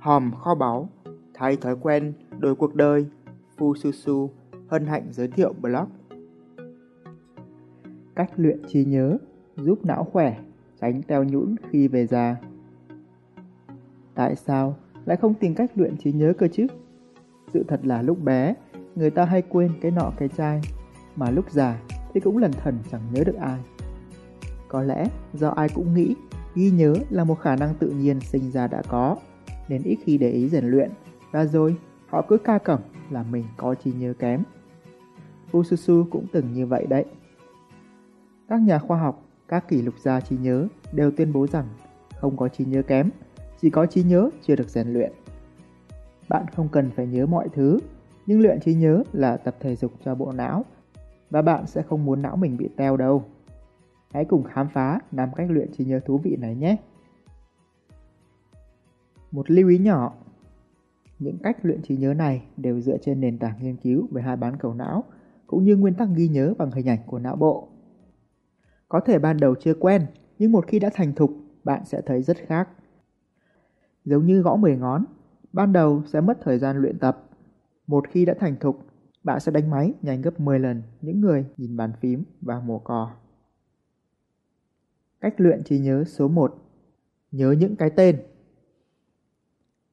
hòm kho báu, thay thói quen, đổi cuộc đời, Phu Su Su hân hạnh giới thiệu blog. Cách luyện trí nhớ giúp não khỏe, tránh teo nhũn khi về già. Tại sao lại không tìm cách luyện trí nhớ cơ chứ? Sự thật là lúc bé, người ta hay quên cái nọ cái chai, mà lúc già thì cũng lần thần chẳng nhớ được ai. Có lẽ do ai cũng nghĩ ghi nhớ là một khả năng tự nhiên sinh ra đã có, nên ít khi để ý rèn luyện, và rồi họ cứ ca cẩm là mình có trí nhớ kém. Fususu cũng từng như vậy đấy. Các nhà khoa học, các kỷ lục gia trí nhớ đều tuyên bố rằng không có trí nhớ kém, chỉ có trí nhớ chưa được rèn luyện. Bạn không cần phải nhớ mọi thứ, nhưng luyện trí nhớ là tập thể dục cho bộ não và bạn sẽ không muốn não mình bị teo đâu. Hãy cùng khám phá 5 cách luyện trí nhớ thú vị này nhé. Một lưu ý nhỏ những cách luyện trí nhớ này đều dựa trên nền tảng nghiên cứu về hai bán cầu não cũng như nguyên tắc ghi nhớ bằng hình ảnh của não bộ. Có thể ban đầu chưa quen, nhưng một khi đã thành thục, bạn sẽ thấy rất khác. Giống như gõ 10 ngón, ban đầu sẽ mất thời gian luyện tập. Một khi đã thành thục, bạn sẽ đánh máy nhanh gấp 10 lần những người nhìn bàn phím và mổ cò. Cách luyện trí nhớ số 1 Nhớ những cái tên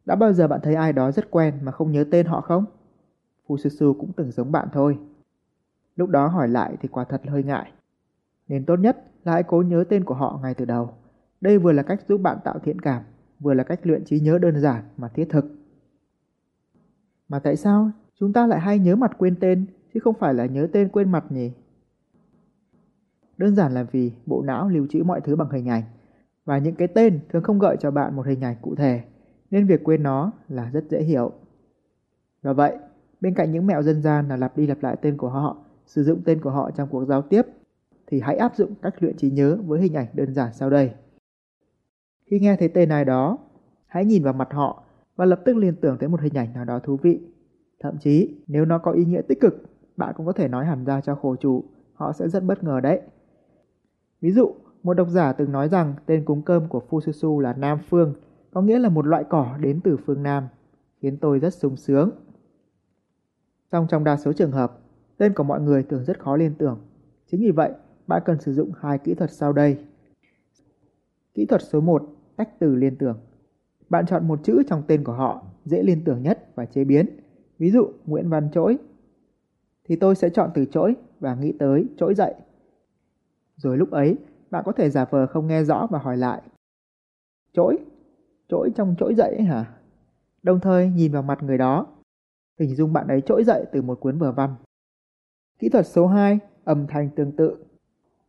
đã bao giờ bạn thấy ai đó rất quen mà không nhớ tên họ không? Fususu cũng từng giống bạn thôi. Lúc đó hỏi lại thì quả thật hơi ngại. Nên tốt nhất là hãy cố nhớ tên của họ ngay từ đầu. Đây vừa là cách giúp bạn tạo thiện cảm, vừa là cách luyện trí nhớ đơn giản mà thiết thực. Mà tại sao chúng ta lại hay nhớ mặt quên tên chứ không phải là nhớ tên quên mặt nhỉ? Đơn giản là vì bộ não lưu trữ mọi thứ bằng hình ảnh và những cái tên thường không gợi cho bạn một hình ảnh cụ thể nên việc quên nó là rất dễ hiểu. Do vậy, bên cạnh những mẹo dân gian là lặp đi lặp lại tên của họ, sử dụng tên của họ trong cuộc giao tiếp, thì hãy áp dụng cách luyện trí nhớ với hình ảnh đơn giản sau đây. Khi nghe thấy tên ai đó, hãy nhìn vào mặt họ và lập tức liên tưởng tới một hình ảnh nào đó thú vị. Thậm chí, nếu nó có ý nghĩa tích cực, bạn cũng có thể nói hẳn ra cho khổ chủ, họ sẽ rất bất ngờ đấy. Ví dụ, một độc giả từng nói rằng tên cúng cơm của Fususu là Nam Phương có nghĩa là một loại cỏ đến từ phương Nam, khiến tôi rất sung sướng. Song trong đa số trường hợp, tên của mọi người thường rất khó liên tưởng. Chính vì vậy, bạn cần sử dụng hai kỹ thuật sau đây. Kỹ thuật số 1, tách từ liên tưởng. Bạn chọn một chữ trong tên của họ, dễ liên tưởng nhất và chế biến. Ví dụ, Nguyễn Văn Trỗi. Thì tôi sẽ chọn từ trỗi và nghĩ tới trỗi dậy. Rồi lúc ấy, bạn có thể giả vờ không nghe rõ và hỏi lại. Trỗi, trỗi trong trỗi dậy hả? Đồng thời nhìn vào mặt người đó, hình dung bạn ấy trỗi dậy từ một cuốn vở văn. Kỹ thuật số 2, âm thanh tương tự.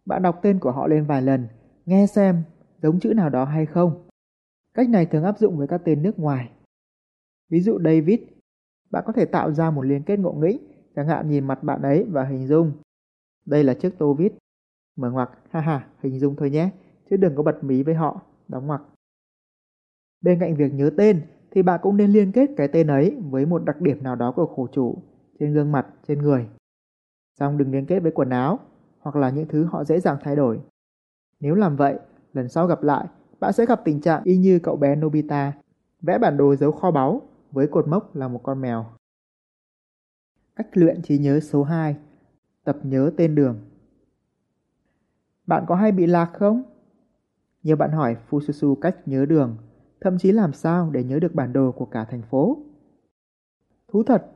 Bạn đọc tên của họ lên vài lần, nghe xem giống chữ nào đó hay không. Cách này thường áp dụng với các tên nước ngoài. Ví dụ David, bạn có thể tạo ra một liên kết ngộ nghĩnh, chẳng hạn nhìn mặt bạn ấy và hình dung. Đây là chiếc tô vít. Mở ngoặc, ha ha, hình dung thôi nhé, chứ đừng có bật mí với họ, đóng ngoặc. Bên cạnh việc nhớ tên thì bạn cũng nên liên kết cái tên ấy với một đặc điểm nào đó của khổ chủ trên gương mặt, trên người. Xong đừng liên kết với quần áo hoặc là những thứ họ dễ dàng thay đổi. Nếu làm vậy, lần sau gặp lại, bạn sẽ gặp tình trạng y như cậu bé Nobita vẽ bản đồ giấu kho báu với cột mốc là một con mèo. Cách luyện trí nhớ số 2 Tập nhớ tên đường Bạn có hay bị lạc không? Nhiều bạn hỏi Fususu cách nhớ đường thậm chí làm sao để nhớ được bản đồ của cả thành phố. Thú thật,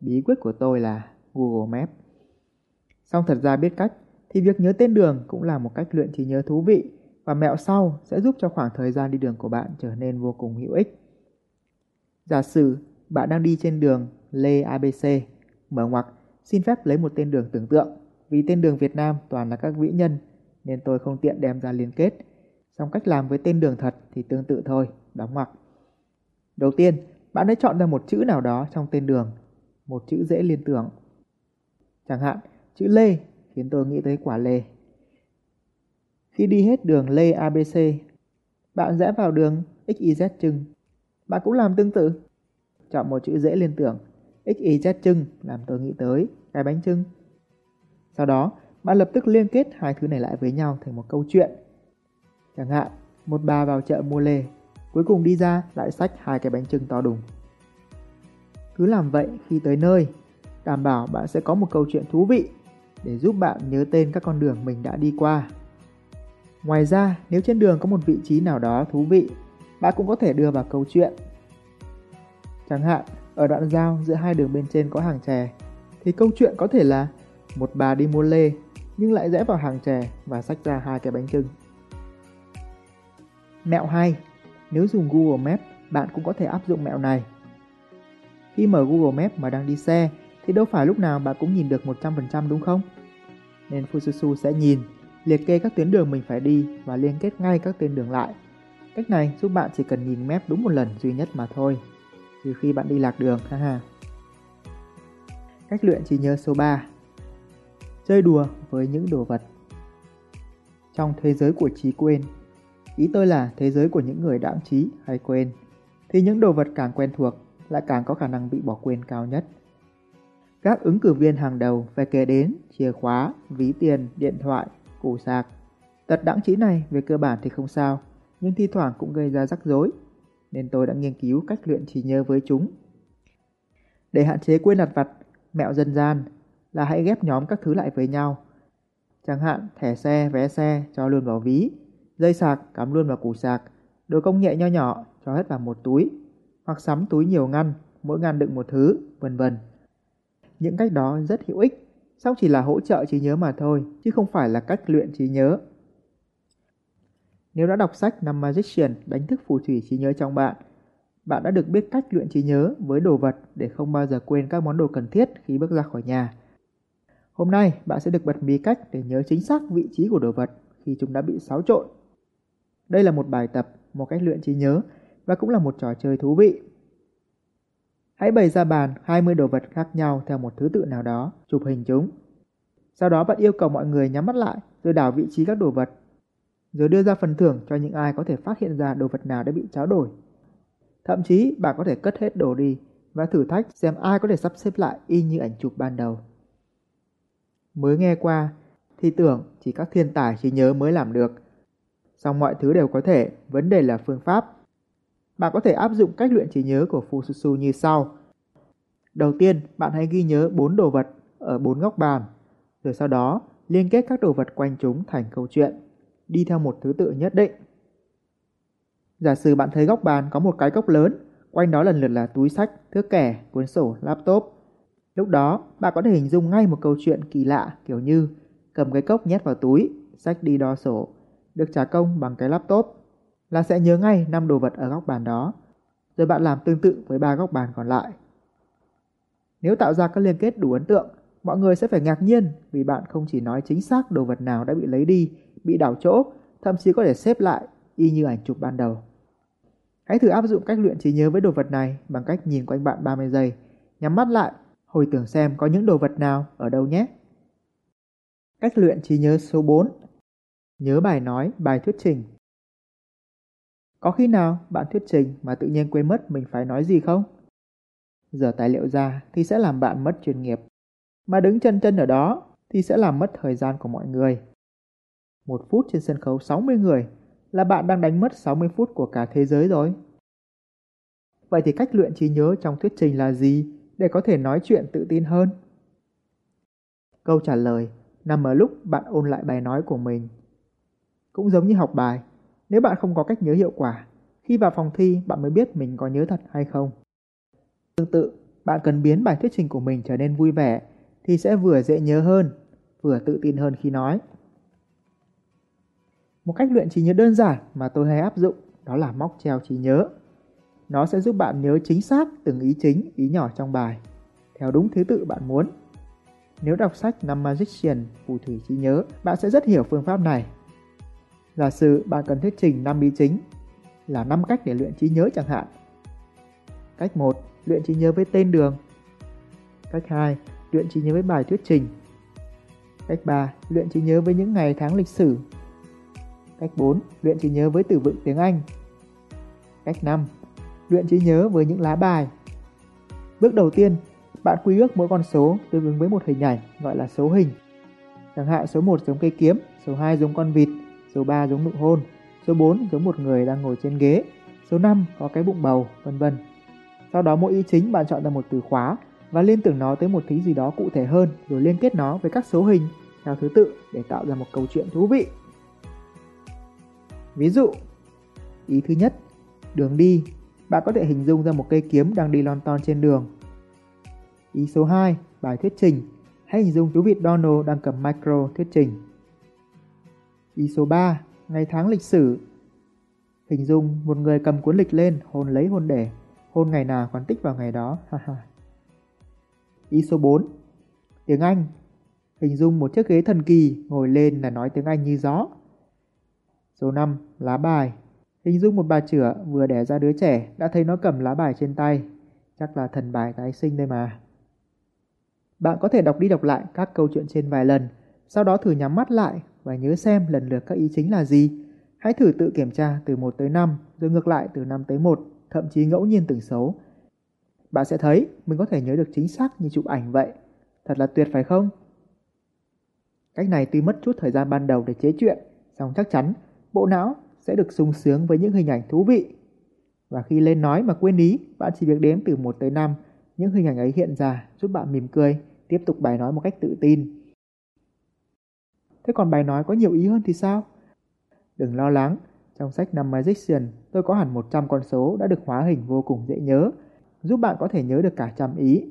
bí quyết của tôi là Google Maps. Song thật ra biết cách thì việc nhớ tên đường cũng là một cách luyện trí nhớ thú vị và mẹo sau sẽ giúp cho khoảng thời gian đi đường của bạn trở nên vô cùng hữu ích. Giả sử bạn đang đi trên đường Lê ABC, mở ngoặc, xin phép lấy một tên đường tưởng tượng. Vì tên đường Việt Nam toàn là các vĩ nhân nên tôi không tiện đem ra liên kết. Song cách làm với tên đường thật thì tương tự thôi đóng ngoặc. Đầu tiên, bạn hãy chọn ra một chữ nào đó trong tên đường, một chữ dễ liên tưởng. Chẳng hạn, chữ Lê khiến tôi nghĩ tới quả lê. Khi đi hết đường Lê ABC, bạn rẽ vào đường XYZ trưng. Bạn cũng làm tương tự. Chọn một chữ dễ liên tưởng, XYZ trưng làm tôi nghĩ tới cái bánh trưng. Sau đó, bạn lập tức liên kết hai thứ này lại với nhau thành một câu chuyện. Chẳng hạn, một bà vào chợ mua lê Cuối cùng đi ra lại xách hai cái bánh trưng to đùng. Cứ làm vậy khi tới nơi, đảm bảo bạn sẽ có một câu chuyện thú vị để giúp bạn nhớ tên các con đường mình đã đi qua. Ngoài ra, nếu trên đường có một vị trí nào đó thú vị, bạn cũng có thể đưa vào câu chuyện. Chẳng hạn, ở đoạn giao giữa hai đường bên trên có hàng chè, thì câu chuyện có thể là một bà đi mua lê nhưng lại rẽ vào hàng chè và xách ra hai cái bánh trưng. Mẹo 2. Nếu dùng Google Maps, bạn cũng có thể áp dụng mẹo này. Khi mở Google Maps mà đang đi xe thì đâu phải lúc nào bạn cũng nhìn được 100% đúng không? Nên Fususu sẽ nhìn, liệt kê các tuyến đường mình phải đi và liên kết ngay các tuyến đường lại. Cách này giúp bạn chỉ cần nhìn map đúng một lần duy nhất mà thôi, trừ khi bạn đi lạc đường, ha ha. Cách luyện trí nhớ số 3 Chơi đùa với những đồ vật Trong thế giới của trí quên, ý tôi là thế giới của những người đãng trí hay quên, thì những đồ vật càng quen thuộc lại càng có khả năng bị bỏ quên cao nhất. Các ứng cử viên hàng đầu phải kể đến chìa khóa, ví tiền, điện thoại, củ sạc. Tật đãng trí này về cơ bản thì không sao, nhưng thi thoảng cũng gây ra rắc rối, nên tôi đã nghiên cứu cách luyện trí nhớ với chúng. Để hạn chế quên lặt vặt, mẹo dân gian là hãy ghép nhóm các thứ lại với nhau. Chẳng hạn thẻ xe, vé xe cho luôn vào ví, dây sạc cắm luôn vào củ sạc, đồ công nghệ nho nhỏ cho hết vào một túi, hoặc sắm túi nhiều ngăn, mỗi ngăn đựng một thứ, vân vân. Những cách đó rất hữu ích, song chỉ là hỗ trợ trí nhớ mà thôi, chứ không phải là cách luyện trí nhớ. Nếu đã đọc sách Năm Magician đánh thức phù thủy trí nhớ trong bạn, bạn đã được biết cách luyện trí nhớ với đồ vật để không bao giờ quên các món đồ cần thiết khi bước ra khỏi nhà. Hôm nay bạn sẽ được bật mí cách để nhớ chính xác vị trí của đồ vật khi chúng đã bị xáo trộn. Đây là một bài tập, một cách luyện trí nhớ và cũng là một trò chơi thú vị. Hãy bày ra bàn 20 đồ vật khác nhau theo một thứ tự nào đó, chụp hình chúng. Sau đó bạn yêu cầu mọi người nhắm mắt lại rồi đảo vị trí các đồ vật. Rồi đưa ra phần thưởng cho những ai có thể phát hiện ra đồ vật nào đã bị tráo đổi. Thậm chí bạn có thể cất hết đồ đi và thử thách xem ai có thể sắp xếp lại y như ảnh chụp ban đầu. Mới nghe qua thì tưởng chỉ các thiên tài trí nhớ mới làm được. Song mọi thứ đều có thể, vấn đề là phương pháp. Bạn có thể áp dụng cách luyện trí nhớ của Fususu như sau. Đầu tiên, bạn hãy ghi nhớ 4 đồ vật ở 4 góc bàn, rồi sau đó liên kết các đồ vật quanh chúng thành câu chuyện, đi theo một thứ tự nhất định. Giả sử bạn thấy góc bàn có một cái cốc lớn, quanh đó lần lượt là túi sách, thước kẻ, cuốn sổ, laptop. Lúc đó, bạn có thể hình dung ngay một câu chuyện kỳ lạ kiểu như cầm cái cốc nhét vào túi, sách đi đo sổ, được trả công bằng cái laptop là sẽ nhớ ngay năm đồ vật ở góc bàn đó. Rồi bạn làm tương tự với ba góc bàn còn lại. Nếu tạo ra các liên kết đủ ấn tượng, mọi người sẽ phải ngạc nhiên vì bạn không chỉ nói chính xác đồ vật nào đã bị lấy đi, bị đảo chỗ, thậm chí có thể xếp lại y như ảnh chụp ban đầu. Hãy thử áp dụng cách luyện trí nhớ với đồ vật này bằng cách nhìn quanh bạn 30 giây, nhắm mắt lại, hồi tưởng xem có những đồ vật nào ở đâu nhé. Cách luyện trí nhớ số 4 Nhớ bài nói, bài thuyết trình Có khi nào bạn thuyết trình mà tự nhiên quên mất mình phải nói gì không? Giờ tài liệu ra thì sẽ làm bạn mất chuyên nghiệp Mà đứng chân chân ở đó thì sẽ làm mất thời gian của mọi người Một phút trên sân khấu 60 người là bạn đang đánh mất 60 phút của cả thế giới rồi. Vậy thì cách luyện trí nhớ trong thuyết trình là gì để có thể nói chuyện tự tin hơn? Câu trả lời nằm ở lúc bạn ôn lại bài nói của mình. Cũng giống như học bài, nếu bạn không có cách nhớ hiệu quả, khi vào phòng thi bạn mới biết mình có nhớ thật hay không. Tương tự, bạn cần biến bài thuyết trình của mình trở nên vui vẻ thì sẽ vừa dễ nhớ hơn, vừa tự tin hơn khi nói. Một cách luyện trí nhớ đơn giản mà tôi hay áp dụng đó là móc treo trí nhớ. Nó sẽ giúp bạn nhớ chính xác từng ý chính, ý nhỏ trong bài, theo đúng thứ tự bạn muốn. Nếu đọc sách Năm Magician, phù thủy trí nhớ, bạn sẽ rất hiểu phương pháp này. Giả sử bạn cần thuyết trình 5 ý chính, là 5 cách để luyện trí nhớ chẳng hạn. Cách 1. Luyện trí nhớ với tên đường. Cách 2. Luyện trí nhớ với bài thuyết trình. Cách 3. Luyện trí nhớ với những ngày tháng lịch sử Cách 4. Luyện trí nhớ với từ vựng tiếng Anh. Cách 5. Luyện trí nhớ với những lá bài. Bước đầu tiên, bạn quy ước mỗi con số tương ứng với một hình ảnh gọi là số hình. Chẳng hạn số 1 giống cây kiếm, số 2 giống con vịt, số 3 giống nụ hôn, số 4 giống một người đang ngồi trên ghế, số 5 có cái bụng bầu, vân vân. Sau đó mỗi ý chính bạn chọn ra một từ khóa và liên tưởng nó tới một thứ gì đó cụ thể hơn rồi liên kết nó với các số hình theo thứ tự để tạo ra một câu chuyện thú vị. Ví dụ, ý thứ nhất, đường đi, bạn có thể hình dung ra một cây kiếm đang đi lon ton trên đường. Ý số 2, bài thuyết trình, hãy hình dung chú vịt Donald đang cầm micro thuyết trình. Y số 3, ngày tháng lịch sử, hình dung một người cầm cuốn lịch lên hôn lấy hôn để, hôn ngày nào còn tích vào ngày đó, ha ha. Ý số 4, tiếng Anh, hình dung một chiếc ghế thần kỳ ngồi lên là nói tiếng Anh như gió. Số 5. Lá bài Hình dung một bà chửa vừa đẻ ra đứa trẻ đã thấy nó cầm lá bài trên tay. Chắc là thần bài tái sinh đây mà. Bạn có thể đọc đi đọc lại các câu chuyện trên vài lần, sau đó thử nhắm mắt lại và nhớ xem lần lượt các ý chính là gì. Hãy thử tự kiểm tra từ 1 tới 5, rồi ngược lại từ 5 tới 1, thậm chí ngẫu nhiên từng số. Bạn sẽ thấy mình có thể nhớ được chính xác như chụp ảnh vậy. Thật là tuyệt phải không? Cách này tuy mất chút thời gian ban đầu để chế chuyện, song chắc chắn bộ não sẽ được sung sướng với những hình ảnh thú vị. Và khi lên nói mà quên ý, bạn chỉ việc đếm từ 1 tới 5, những hình ảnh ấy hiện ra giúp bạn mỉm cười, tiếp tục bài nói một cách tự tin. Thế còn bài nói có nhiều ý hơn thì sao? Đừng lo lắng, trong sách năm Magician tôi có hẳn 100 con số đã được hóa hình vô cùng dễ nhớ, giúp bạn có thể nhớ được cả trăm ý.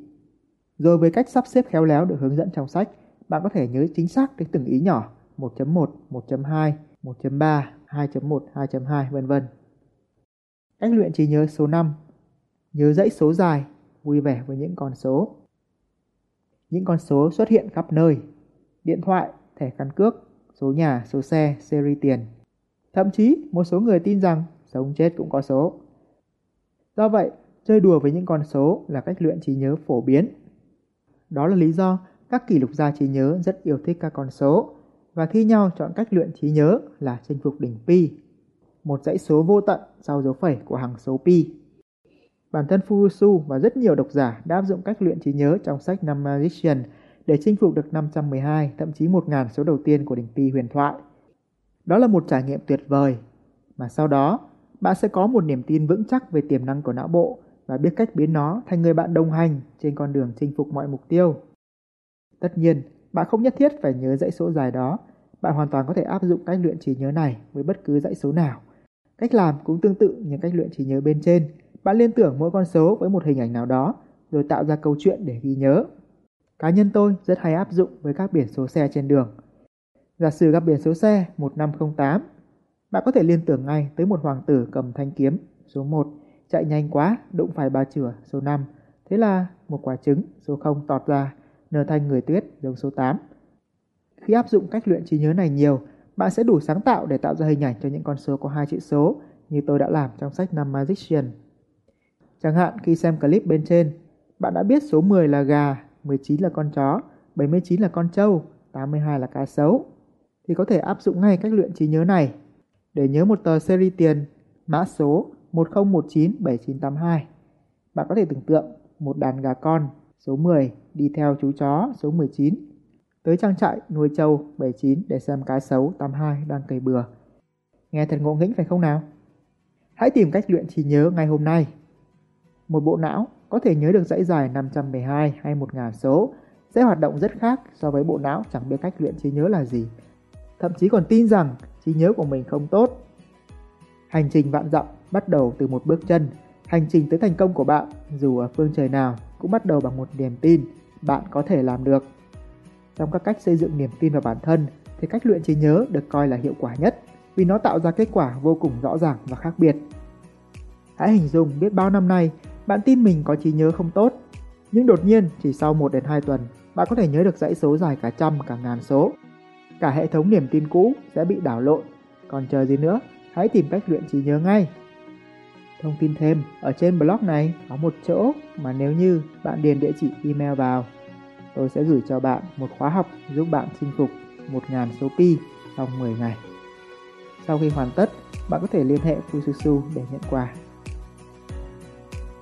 Rồi với cách sắp xếp khéo léo được hướng dẫn trong sách, bạn có thể nhớ chính xác đến từng ý nhỏ 1.1, 1.2, 1.3, 2.1, 2.2 vân vân. Cách luyện trí nhớ số 5. Nhớ dãy số dài, vui vẻ với những con số. Những con số xuất hiện khắp nơi. Điện thoại, thẻ căn cước, số nhà, số xe, series tiền. Thậm chí một số người tin rằng sống chết cũng có số. Do vậy, chơi đùa với những con số là cách luyện trí nhớ phổ biến. Đó là lý do các kỷ lục gia trí nhớ rất yêu thích các con số và thi nhau chọn cách luyện trí nhớ là chinh phục đỉnh pi, một dãy số vô tận sau dấu phẩy của hằng số pi. Bản thân Furusu và rất nhiều độc giả đã áp dụng cách luyện trí nhớ trong sách năm Magician để chinh phục được 512, thậm chí 1000 số đầu tiên của đỉnh pi huyền thoại. Đó là một trải nghiệm tuyệt vời, mà sau đó bạn sẽ có một niềm tin vững chắc về tiềm năng của não bộ và biết cách biến nó thành người bạn đồng hành trên con đường chinh phục mọi mục tiêu. Tất nhiên, bạn không nhất thiết phải nhớ dãy số dài đó, bạn hoàn toàn có thể áp dụng cách luyện trí nhớ này với bất cứ dãy số nào. Cách làm cũng tương tự như cách luyện trí nhớ bên trên. Bạn liên tưởng mỗi con số với một hình ảnh nào đó, rồi tạo ra câu chuyện để ghi nhớ. Cá nhân tôi rất hay áp dụng với các biển số xe trên đường. Giả sử gặp biển số xe 1508, bạn có thể liên tưởng ngay tới một hoàng tử cầm thanh kiếm số 1, chạy nhanh quá, đụng phải bà chửa số 5. Thế là một quả trứng số 0 tọt ra, nở thành người tuyết giống số 8. Khi áp dụng cách luyện trí nhớ này nhiều, bạn sẽ đủ sáng tạo để tạo ra hình ảnh cho những con số có hai chữ số như tôi đã làm trong sách năm Magician. Chẳng hạn khi xem clip bên trên, bạn đã biết số 10 là gà, 19 là con chó, 79 là con trâu, 82 là cá sấu. Thì có thể áp dụng ngay cách luyện trí nhớ này để nhớ một tờ series tiền mã số 10197982. Bạn có thể tưởng tượng một đàn gà con số 10 đi theo chú chó số 19 tới trang trại nuôi trâu 79 để xem cá sấu 82 đang cày bừa. Nghe thật ngộ nghĩnh phải không nào? Hãy tìm cách luyện trí nhớ ngay hôm nay. Một bộ não có thể nhớ được dãy dài 512 hay 1000 số sẽ hoạt động rất khác so với bộ não chẳng biết cách luyện trí nhớ là gì. Thậm chí còn tin rằng trí nhớ của mình không tốt. Hành trình vạn dặm bắt đầu từ một bước chân. Hành trình tới thành công của bạn, dù ở phương trời nào, cũng bắt đầu bằng một niềm tin bạn có thể làm được. Trong các cách xây dựng niềm tin vào bản thân thì cách luyện trí nhớ được coi là hiệu quả nhất vì nó tạo ra kết quả vô cùng rõ ràng và khác biệt. Hãy hình dung biết bao năm nay bạn tin mình có trí nhớ không tốt, nhưng đột nhiên chỉ sau 1 đến 2 tuần bạn có thể nhớ được dãy số dài cả trăm cả ngàn số. Cả hệ thống niềm tin cũ sẽ bị đảo lộn, còn chờ gì nữa, hãy tìm cách luyện trí nhớ ngay. Thông tin thêm, ở trên blog này có một chỗ mà nếu như bạn điền địa chỉ email vào, tôi sẽ gửi cho bạn một khóa học giúp bạn chinh phục 1.000 số pi trong 10 ngày. Sau khi hoàn tất, bạn có thể liên hệ Fususu để nhận quà.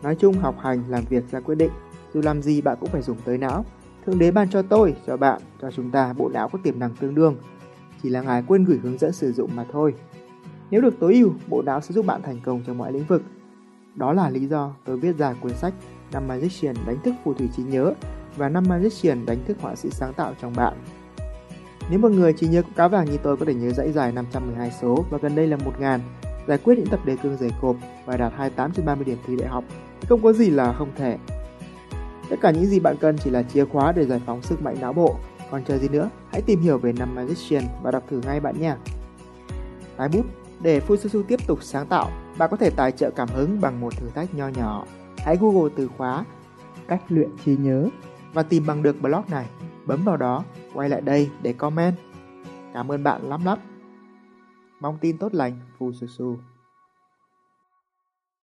Nói chung học hành làm việc ra quyết định, dù làm gì bạn cũng phải dùng tới não. Thượng đế ban cho tôi, cho bạn, cho chúng ta bộ não có tiềm năng tương đương. Chỉ là ngài quên gửi hướng dẫn sử dụng mà thôi. Nếu được tối ưu, bộ não sẽ giúp bạn thành công trong mọi lĩnh vực. Đó là lý do tôi viết ra cuốn sách Năm Magician đánh thức phù thủy trí nhớ và Năm Magician đánh thức họa sĩ sáng tạo trong bạn. Nếu một người trí nhớ cá vàng như tôi có thể nhớ dãy dài 512 số và gần đây là 1000, giải quyết những tập đề cương dày cộp và đạt 28 trên 30 điểm thi đại học không có gì là không thể. Tất cả những gì bạn cần chỉ là chìa khóa để giải phóng sức mạnh não bộ. Còn chờ gì nữa, hãy tìm hiểu về năm Magician và đọc thử ngay bạn nha. Tái bút Để Fususu tiếp tục sáng tạo, bạn có thể tài trợ cảm hứng bằng một thử thách nho nhỏ. Hãy Google từ khóa cách luyện trí nhớ và tìm bằng được blog này. Bấm vào đó, quay lại đây để comment. Cảm ơn bạn lắm lắm. Mong tin tốt lành, Fususu.